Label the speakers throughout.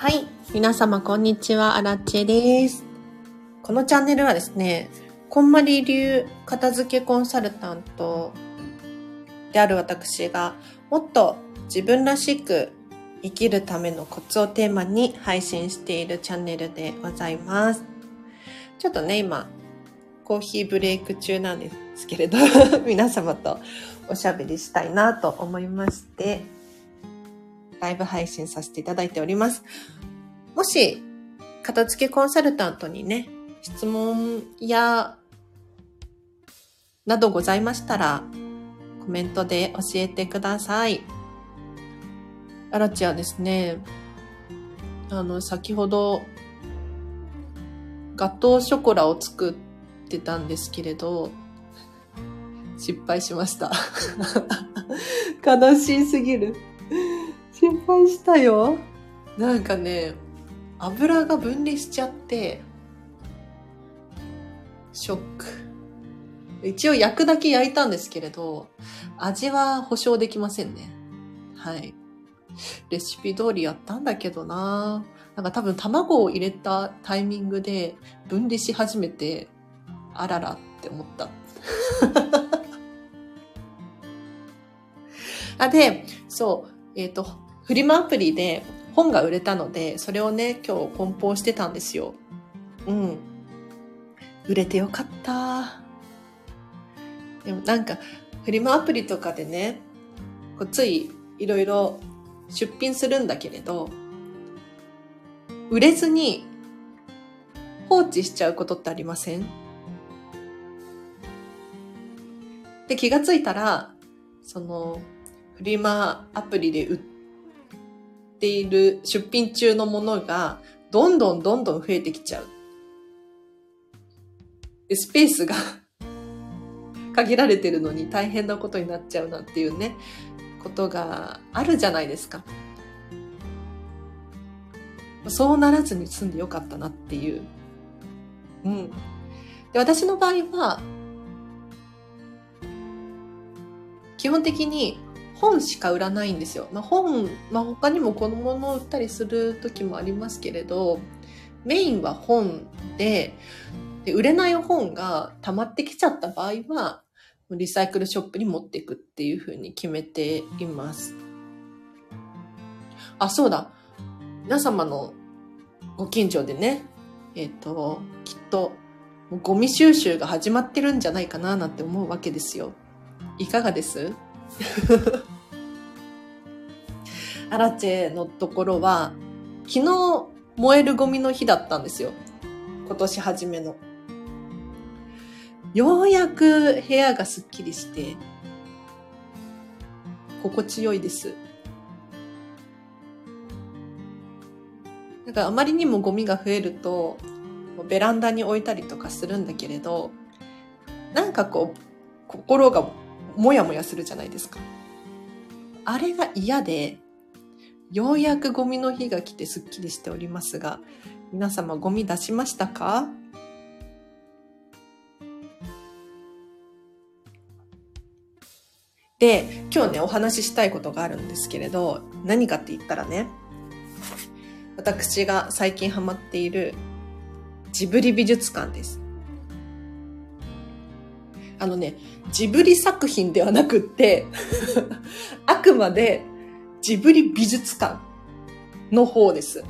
Speaker 1: はい。皆様、こんにちは。アラチェです。このチャンネルはですね、こんまり流片付けコンサルタントである私が、もっと自分らしく生きるためのコツをテーマに配信しているチャンネルでございます。ちょっとね、今、コーヒーブレイク中なんですけれど、皆様とおしゃべりしたいなと思いまして、ライブ配信させていただいております。もし、片付けコンサルタントにね、質問や、などございましたら、コメントで教えてください。アラチはですね、あの、先ほど、ガトーショコラを作ってたんですけれど、失敗しました。悲しすぎる。失敗したよ。なんかね、油が分離しちゃって、ショック。一応焼くだけ焼いたんですけれど、味は保証できませんね。はい。レシピ通りやったんだけどななんか多分卵を入れたタイミングで分離し始めて、あららって思った。あ、で、そう、えっ、と、フリマアプリで本が売れたので、それをね、今日梱包してたんですよ。うん。売れてよかった。でもなんか、フリマアプリとかでね、こうついいろいろ出品するんだけれど、売れずに放置しちゃうことってありません？で、気がついたら、その、フリマアプリで売っている出品中のものが、どんどんどんどん増えてきちゃう。で、スペースが 限られてるのに大変なことになっちゃうなんていうね、ことがあるじゃないですか。そうならずに済んでよかったなっていう。うん。で私の場合は、基本的に本しか売らないんですよ。まあ、本、まあ、他にもこのものを売ったりする時もありますけれど、メインは本で、で売れない本が溜まってきちゃった場合は、リサイクルショップに持っていくっていうふうに決めています。あ、そうだ。皆様のご近所でね、えっ、と、きっと、ゴミ収集が始まってるんじゃないかななんて思うわけですよ。いかがです？アラチェのところは、昨日燃えるゴミの日だったんですよ。今年初めの。ようやく部屋がすっきりして、心地よいです。なんかあまりにもゴミが増えると、ベランダに置いたりとかするんだけれど、なんかこう、心がもやもやするじゃないですか。あれが嫌で、ようやくゴミの日が来てすっきりしておりますが、皆様ゴミ出しましたか？で、今日ね、お話ししたいことがあるんですけれど、何かって言ったらね、私が最近ハマっているジブリ美術館です。あのね、ジブリ作品ではなくって、あくまでジブリ美術館の方です。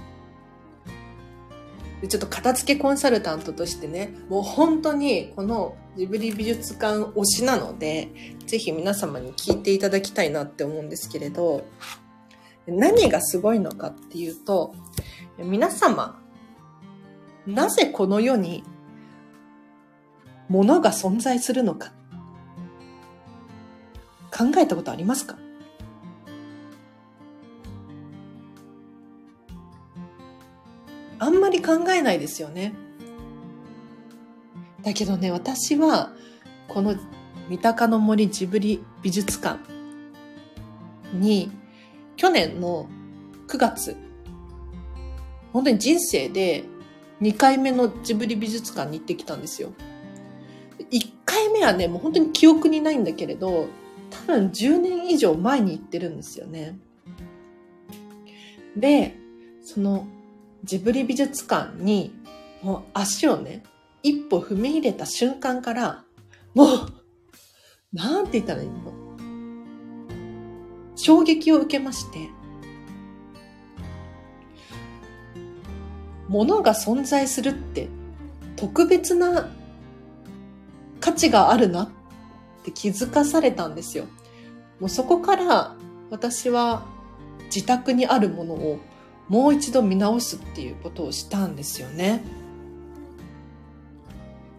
Speaker 1: ちょっと片付けコンサルタントとしてね、もう本当にこのジブリ美術館推しなので、ぜひ皆様に聞いていただきたいなって思うんですけれど、何がすごいのかっていうと、皆様、なぜこの世に物が存在するのか考えたことありますか？あんまり考えないですよね。だけどね、私は、この三鷹の森ジブリ美術館に、去年の9月、本当に人生で2回目のジブリ美術館に行ってきたんですよ。1回目はね、もう本当に記憶にないんだけれど、多分10年以上前に行ってるんですよね。で、そのジブリ美術館にもう足をね、一歩踏み入れた瞬間から、もう、なんて言ったらいいの？衝撃を受けまして、物が存在するって特別な価値があるなって気づかされたんですよ。もうそこから私は自宅にあるものをもう一度見直すっていうことをしたんですよね。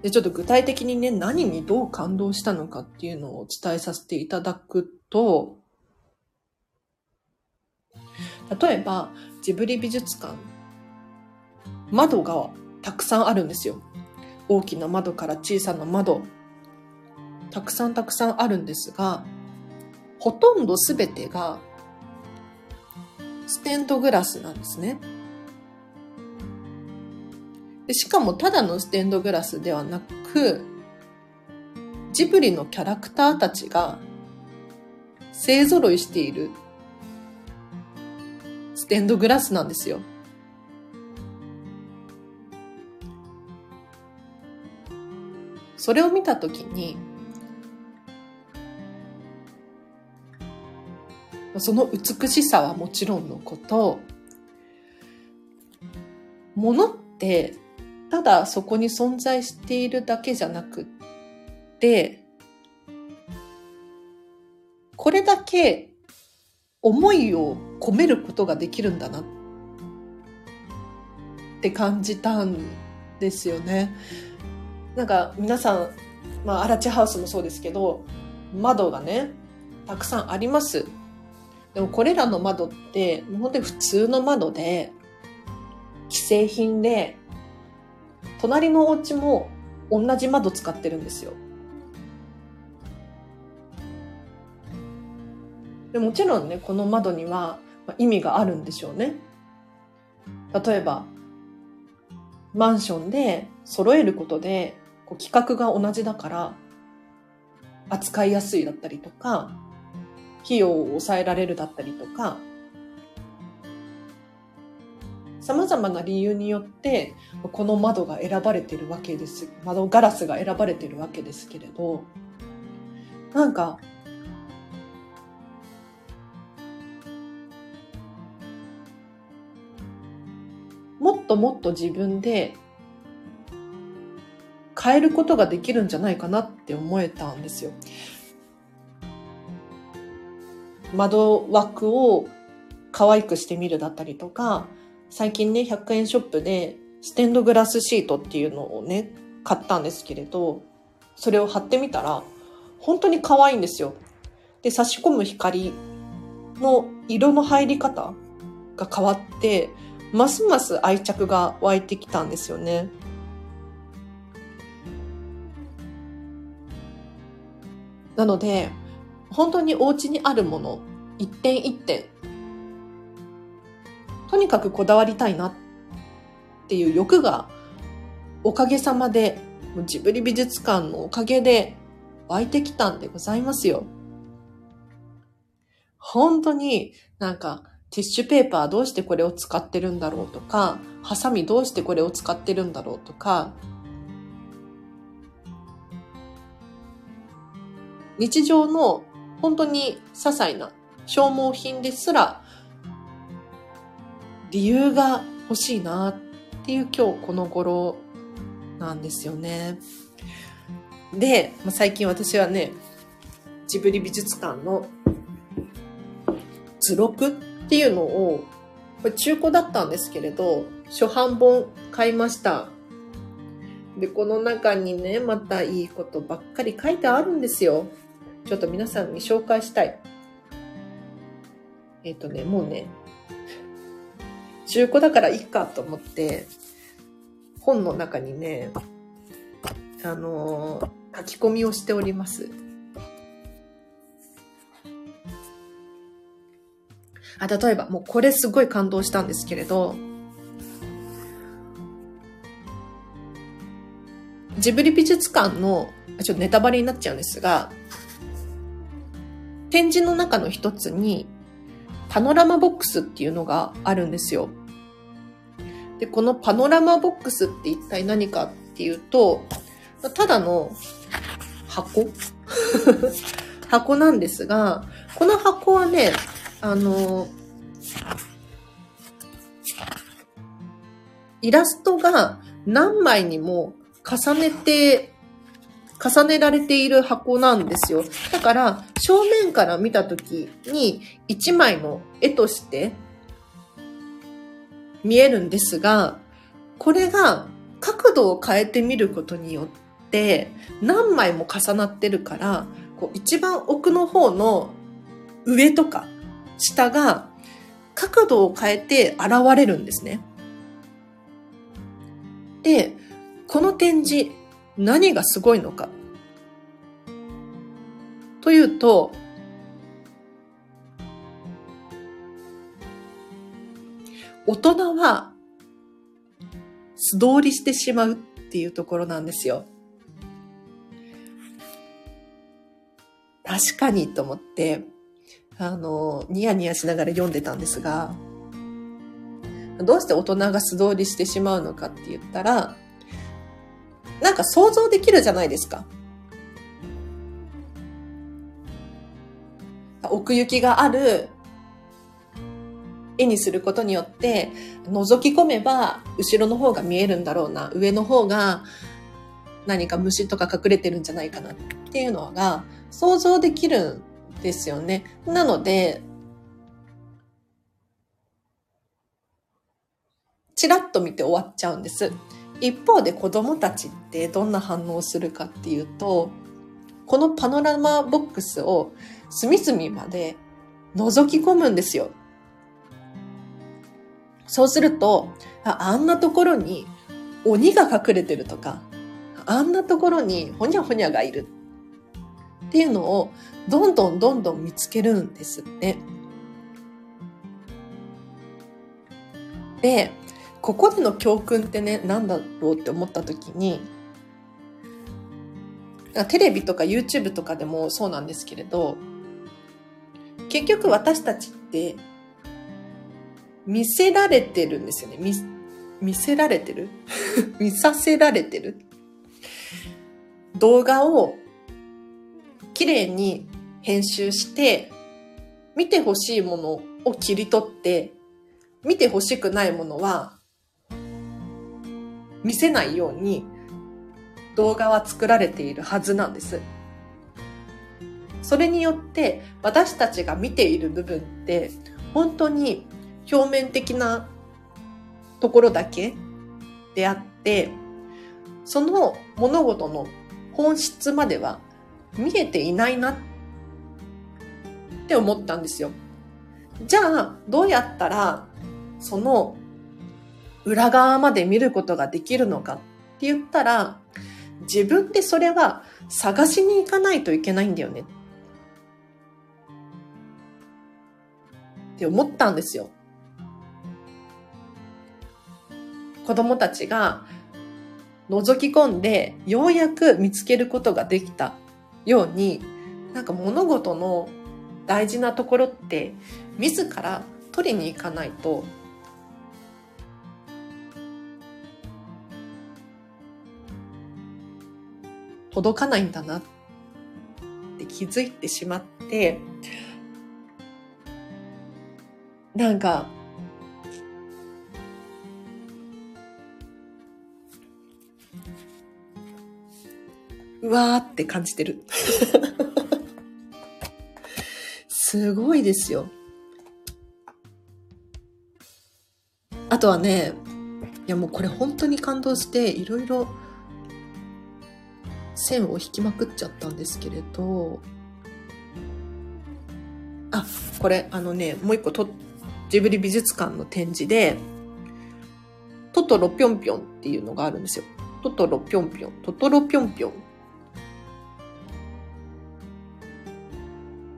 Speaker 1: で、ちょっと具体的にね、何にどう感動したのかっていうのをお伝えさせていただくと、例えば、ジブリ美術館、窓がたくさんあるんですよ。大きな窓から小さな窓、たくさんたくさんあるんですが、ほとんどすべてがステンドグラスなんですね。でしかもただのステンドグラスではなく、ジブリのキャラクターたちが勢揃いしているステンドグラスなんですよ。それを見たときに、その美しさはもちろんのこと、ものってただそこに存在しているだけじゃなくって、これだけ思いを込めることができるんだなって感じたんですよね。なんか皆さん、まあ、アラチハウスもそうですけど、窓がね、たくさんあります。でもこれらの窓って、本当に普通の窓で、既製品で、隣のお家も同じ窓使ってるんですよ。でもちろんね、この窓には意味があるんでしょうね。例えば、マンションで揃えることでこう規格が同じだから扱いやすいだったりとか、費用を抑えられるだったりとか、様々な理由によって、この窓が選ばれてるわけです。窓ガラスが選ばれてるわけですけれど、なんか、もっともっと自分で変えることができるんじゃないかなって思えたんですよ。窓枠を可愛くしてみるだったりとか、最近ね、100円ショップでステンドグラスシートっていうのをね、買ったんですけれど、それを貼ってみたら、本当に可愛いんですよ。で、差し込む光の色の入り方が変わって、ますます愛着が湧いてきたんですよね。なので、本当にお家にあるもの、一点一点、とにかくこだわりたいなっていう欲が、おかげさまで、ジブリ美術館のおかげで湧いてきたんでございますよ。本当になんか、ティッシュペーパーどうしてこれを使ってるんだろうとか、ハサミどうしてこれを使ってるんだろうとか、日常の本当に些細な消耗品ですら理由が欲しいなっていう今日この頃なんですよね。で、まあ、最近私はね、ジブリ美術館の図録っていうのを、これ中古だったんですけれど、初版本買いました。で、この中にね、またいいことばっかり書いてあるんですよ。ちょっと皆さんに紹介したい。えっ、ー、とね、もうね、中古だからいいかと思って、本の中にね、あのー、書き込みをしております。あ、例えば、もうこれすごい感動したんですけれど、ジブリ美術館の、ちょっとネタバレになっちゃうんですが、展示の中の一つに、パノラマボックスっていうのがあるんですよ。で、このパノラマボックスって一体何かっていうと、ただの箱？箱なんですが、この箱はね、あの、イラストが何枚にも重ねて、重ねられている箱なんですよ。だから、正面から見たときに1枚の絵として見えるんですが、これが角度を変えてみることによって何枚も重なってるから、こう一番奥の方の上とか下が角度を変えて現れるんですね。で、この展示何がすごいのか。というと、大人は素通りしてしまうっていうところなんですよ。確かにと思って、あの、ニヤニヤしながら読んでたんですが、どうして大人が素通りしてしまうのかって言ったら、なんか想像できるじゃないですか。奥行きがある絵にすることによって、覗き込めば後ろの方が見えるんだろうな、上の方が何か虫とか隠れてるんじゃないかなっていうのが想像できるんですよね。なので、チラッと見て終わっちゃうんです。一方で子供たちってどんな反応をするかっていうと、このパノラマボックスを隅々まで覗き込むんですよ。そうすると、あんなところに鬼が隠れてるとか、あんなところにほにゃほにゃがいるっていうのをどんどんどんどん見つけるんですって。で、ここでの教訓ってね、何だろうって思った時に、テレビとか YouTube とかでもそうなんですけれど、結局私たちって見せられてるんですよね。見、見せられてる？見させられてる？動画を綺麗に編集して、見てほしいものを切り取って、見てほしくないものは見せないように動画は作られているはずなんです。それによって私たちが見ている部分って本当に表面的なところだけであって、その物事の本質までは見えていないなって思ったんですよ。じゃあ、どうやったら、その裏側まで見ることができるのかって言ったら、自分でそれは探しに行かないといけないんだよね。って思ったんですよ。子供たちが覗き込んでようやく見つけることができたように、なんか物事の大事なところって自ら取りに行かないと届かないんだなって気づいてしまって、なんか、うわーって感じてる。すごいですよ。あとはね、いやもうこれ本当に感動していろいろ線を引きまくっちゃったんですけれど、あ、これあのね、もう一個とジブリ美術館の展示で、トトロぴょんぴょんっていうのがあるんですよ。トトロぴょんぴょん、トトロぴょんぴょん。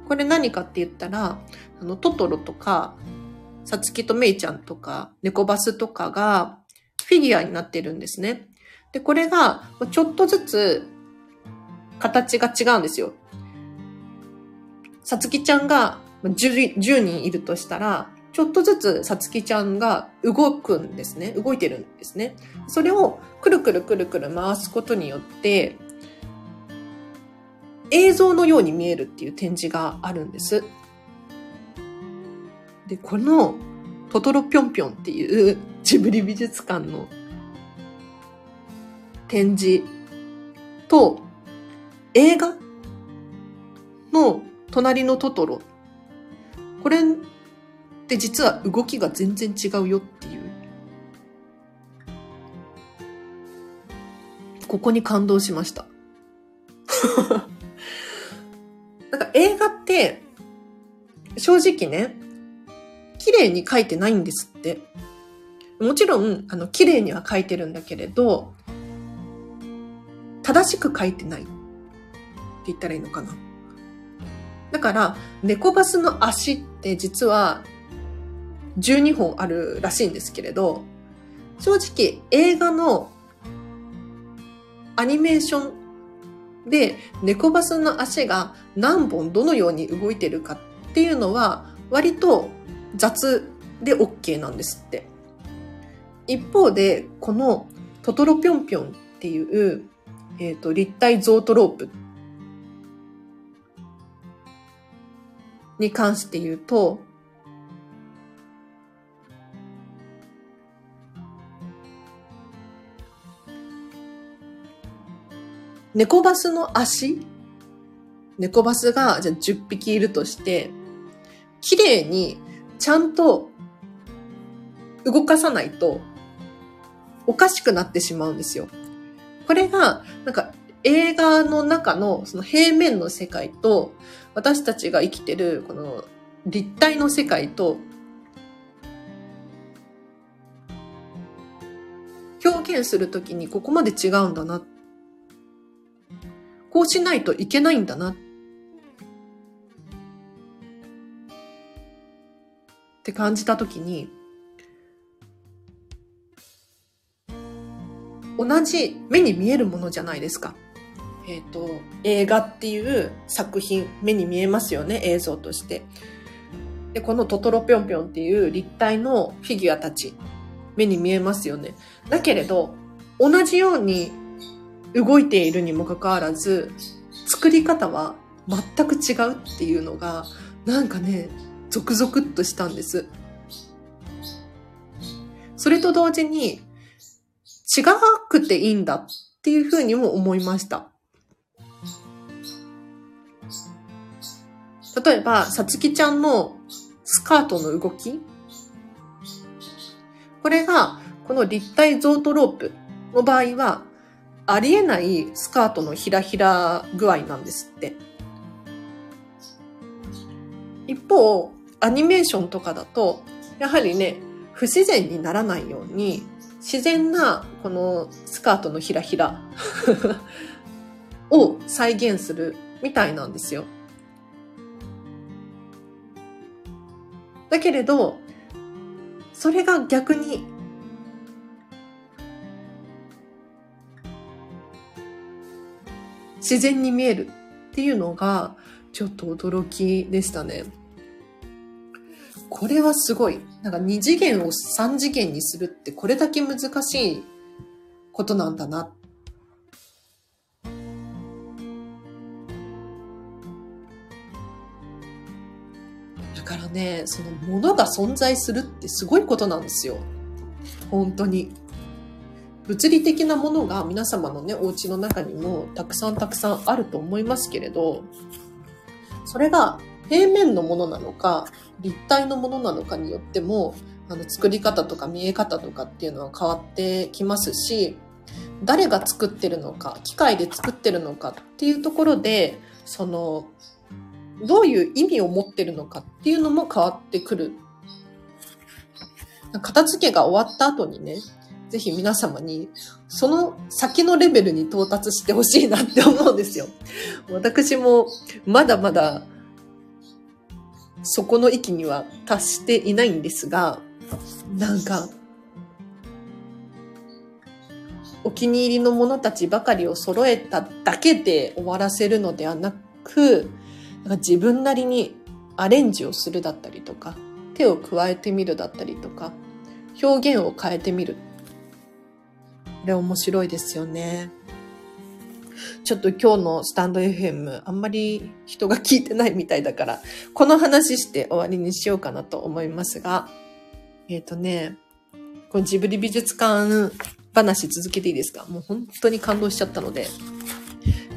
Speaker 1: これ何かって言ったら、あの、トトロとか、さつきとめいちゃんとか、猫バスとかがフィギュアになってるんですね。で、これがちょっとずつ形が違うんですよ。さつきちゃんが 10, 10人いるとしたら、ちょっとずつさつきちゃんが動くんですね。動いてるんですね。それをくるくるくるくる回すことによって、映像のように見えるっていう展示があるんです。で、このトトロぴょんぴょんっていうジブリ美術館の展示と映画？の隣のトトロ。これって実は動きが全然違うよっていう。ここに感動しました。なんか映画って、正直ね、綺麗に描いてないんですって。もちろん、あの、綺麗には描いてるんだけれど、正しく描いてない言ったらいいのかな。だから、猫バスの足って実は12本あるらしいんですけれど、正直映画のアニメーションで猫バスの足が何本どのように動いてるかっていうのは割と雑で OK なんですって。一方で、このトトロぴょんぴょんっていう、えっ、ー、と、立体ゾートロープに関して言うと、猫バスの足？猫バスがじゃあ10匹いるとして、綺麗にちゃんと動かさないとおかしくなってしまうんですよ。これが、なんか映画の中のその平面の世界と私たちが生きてるこの立体の世界と表現するときにここまで違うんだな。こうしないといけないんだな。って感じたときに、同じ目に見えるものじゃないですか。えっ、ー、と、映画っていう作品、目に見えますよね、映像として。で、このトトロぴょんぴょんっていう立体のフィギュアたち、目に見えますよね。だけれど、同じように動いているにもかかわらず、作り方は全く違うっていうのが、なんかね、ゾクゾクっとしたんです。それと同時に、違くていいんだっていうふうにも思いました。例えば、さつきちゃんのスカートの動きこれが、この立体ゾートロープの場合は、ありえないスカートのひらひら具合なんですって。一方、アニメーションとかだと、やはりね、不自然にならないように、自然なこのスカートのひらひら を再現するみたいなんですよ。だけれど、それが逆に、自然に見えるっていうのが、ちょっと驚きでしたね。これはすごい。なんか2次元を3次元にするってこれだけ難しいことなんだなっからね、その物が存在するってすごいことなんですよ。本当に。物理的なものが皆様のね、お家の中にもたくさんたくさんあると思いますけれど、それが平面のものなのか、立体のものなのかによっても、あの、作り方とか見え方とかっていうのは変わってきますし、誰が作ってるのか、機械で作ってるのかっていうところで、その、どういう意味を持ってるのかっていうのも変わってくる。片付けが終わった後にね、ぜひ皆様に、その先のレベルに到達してほしいなって思うんですよ。私もまだまだそこの域には達していないんですが、なんか、お気に入りのものたちばかりを揃えただけで終わらせるのではなく、なんか自分なりにアレンジをするだったりとか、手を加えてみるだったりとか、表現を変えてみる。これ面白いですよね。ちょっと今日のスタンド FM あんまり人が聞いてないみたいだから、この話して終わりにしようかなと思いますが、えっ、ー、とね、このジブリ美術館話続けていいですか？もう本当に感動しちゃったので、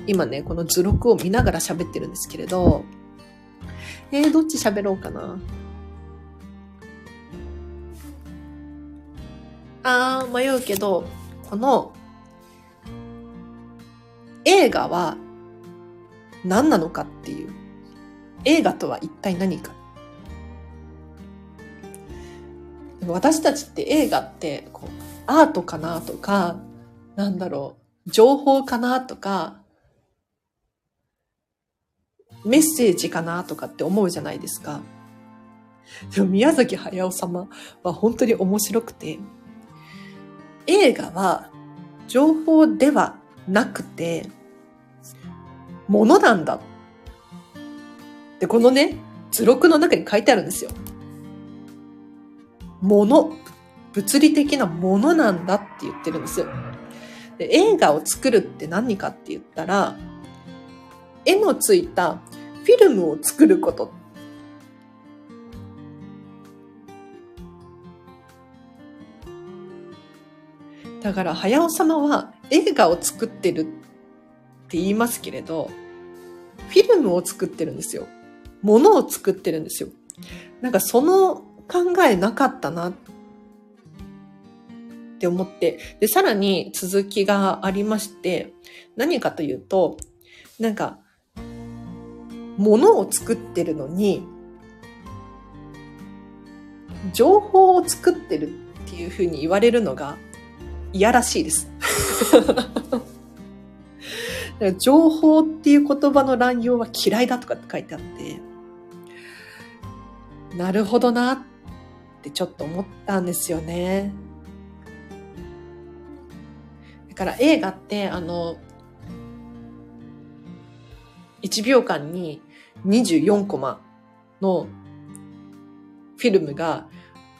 Speaker 1: 今ね、この図録を見ながら喋ってるんですけれど、えー、どっち喋ろうかなあー、迷うけど、この映画は何なのかっていう。映画とは一体何か。私たちって映画ってこうアートかなとか、なんだろう、情報かなとか、メッセージかなとかって思うじゃないですか。でも宮崎駿様は本当に面白くて、映画は情報ではなくて、ものなんだ。で、このね、図録の中に書いてあるんですよ。もの。物理的なものなんだって言ってるんですよ。で映画を作るって何かって言ったら、絵のついたィルムを作ることだから、早尾様は映画を作ってるって言いますけれど、フィルムを作ってるんですよ。ものを作ってるんですよ。なんかその考えなかったなって思って、で、さらに続きがありまして、何かというと、なんか、ものを作ってるのに、情報を作ってるっていうふうに言われるのが嫌らしいです。情報っていう言葉の乱用は嫌いだとかって書いてあって、なるほどなってちょっと思ったんですよね。だから映画ってあの、1秒間に24コマのフィルムが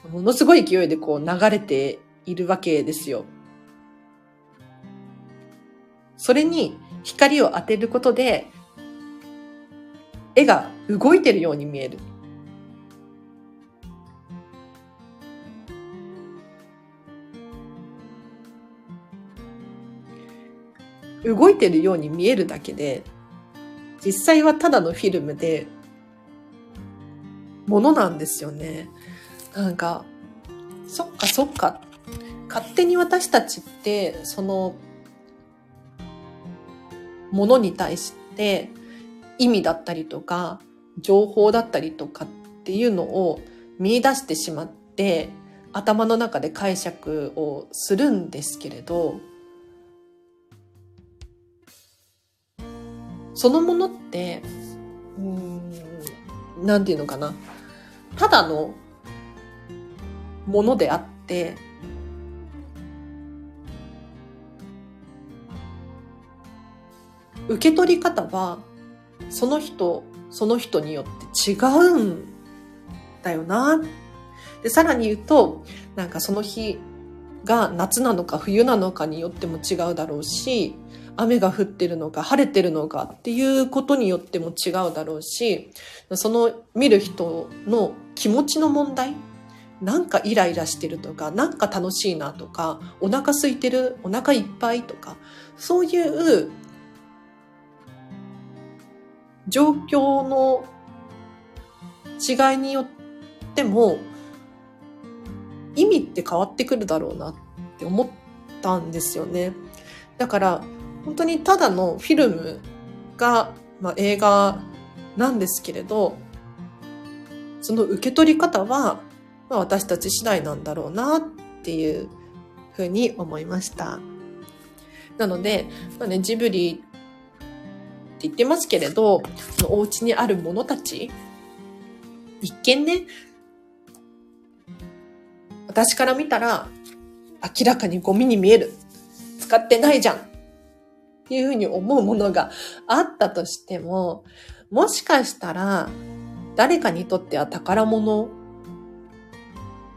Speaker 1: ものすごい勢いでこう流れているわけですよ。それに光を当てることで、絵が動いてるように見える。動いてるように見えるだけで、実際はただのフィルムで、ものなんですよね。なんか、そっかそっか。勝手に私たちって、そのものに対して意味だったりとか情報だったりとかっていうのを見出してしまって頭の中で解釈をするんですけれどそのものってうんなんていうのかなただのものであって受け取り方はその人その人によって違うんだよな。で、さらに言うと、なんかその日が夏なのか冬なのかによっても違うだろうし、雨が降ってるのか晴れてるのかっていうことによっても違うだろうし、その見る人の気持ちの問題なんかイライラしてるとか、なんか楽しいなとか、お腹空いてる、お腹いっぱいとか、そういう状況の違いによっても意味って変わってくるだろうなって思ったんですよね。だから本当にただのフィルムが、まあ、映画なんですけれどその受け取り方は、まあ、私たち次第なんだろうなっていうふうに思いました。なので、まあね、ジブリって言ってますけれど、そのお家にあるものたち、一見ね、私から見たら、明らかにゴミに見える。使ってないじゃん。ていうふうに思うものがあったとしても、もしかしたら、誰かにとっては宝物っ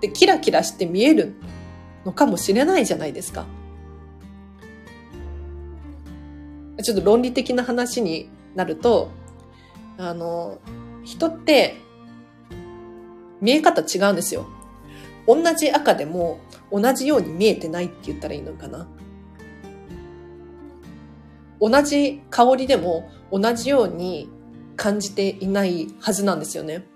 Speaker 1: てキラキラして見えるのかもしれないじゃないですか。ちょっと論理的な話になると、あの、人って見え方違うんですよ。同じ赤でも同じように見えてないって言ったらいいのかな。同じ香りでも同じように感じていないはずなんですよね。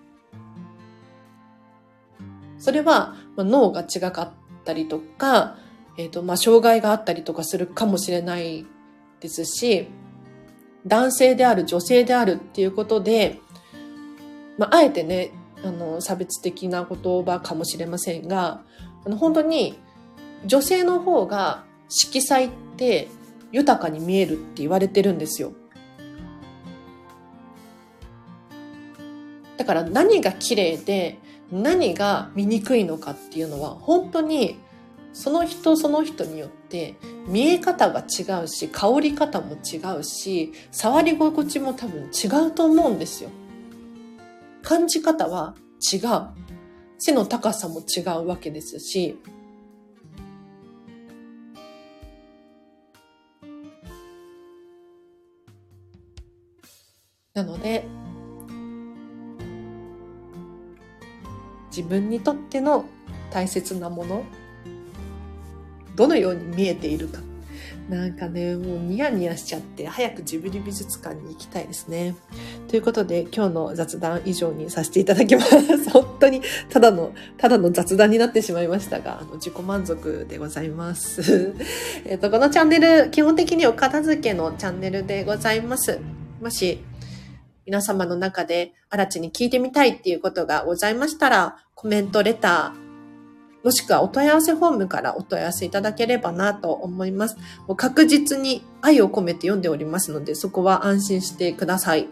Speaker 1: それは、ま、脳が違かったりとか、えっ、ー、と、まあ、障害があったりとかするかもしれないですし、男性である、女性であるっていうことで、まあ、あえてね、あの、差別的な言葉かもしれませんが、あの、本当に女性の方が色彩って豊かに見えるって言われてるんですよ。だから何が綺麗で何が醜いのかっていうのは本当にその人その人によって見え方が違うし香り方も違うし触り心地も多分違うと思うんですよ。感じ方は違う。背の高さも違うわけですし、なので、自分にとっての大切なもの、どのように見えているか。なんかね、もうニヤニヤしちゃって、早くジブリ美術館に行きたいですね。ということで、今日の雑談以上にさせていただきます。本当に、ただの、ただの雑談になってしまいましたが、あの、自己満足でございます。えっと、このチャンネル、基本的にお片付けのチャンネルでございます。もし、皆様の中で、新地に聞いてみたいっていうことがございましたら、コメント、レター、もしくはお問い合わせフォームからお問い合わせいただければなと思います。もう確実に愛を込めて読んでおりますので、そこは安心してください。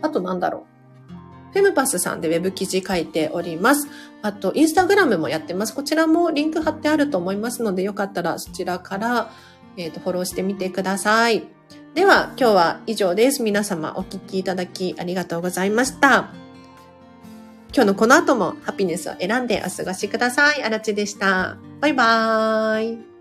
Speaker 1: あとなんだろう。フェムパスさんでウェブ記事書いております。あと、インスタグラムもやってます。こちらもリンク貼ってあると思いますので、よかったらそちらから、えっ、ー、と、フォローしてみてください。では、今日は以上です。皆様お聴きいただきありがとうございました。今日のこの後もハピネスを選んでお過ごしください。あらちでした。バイバーイ。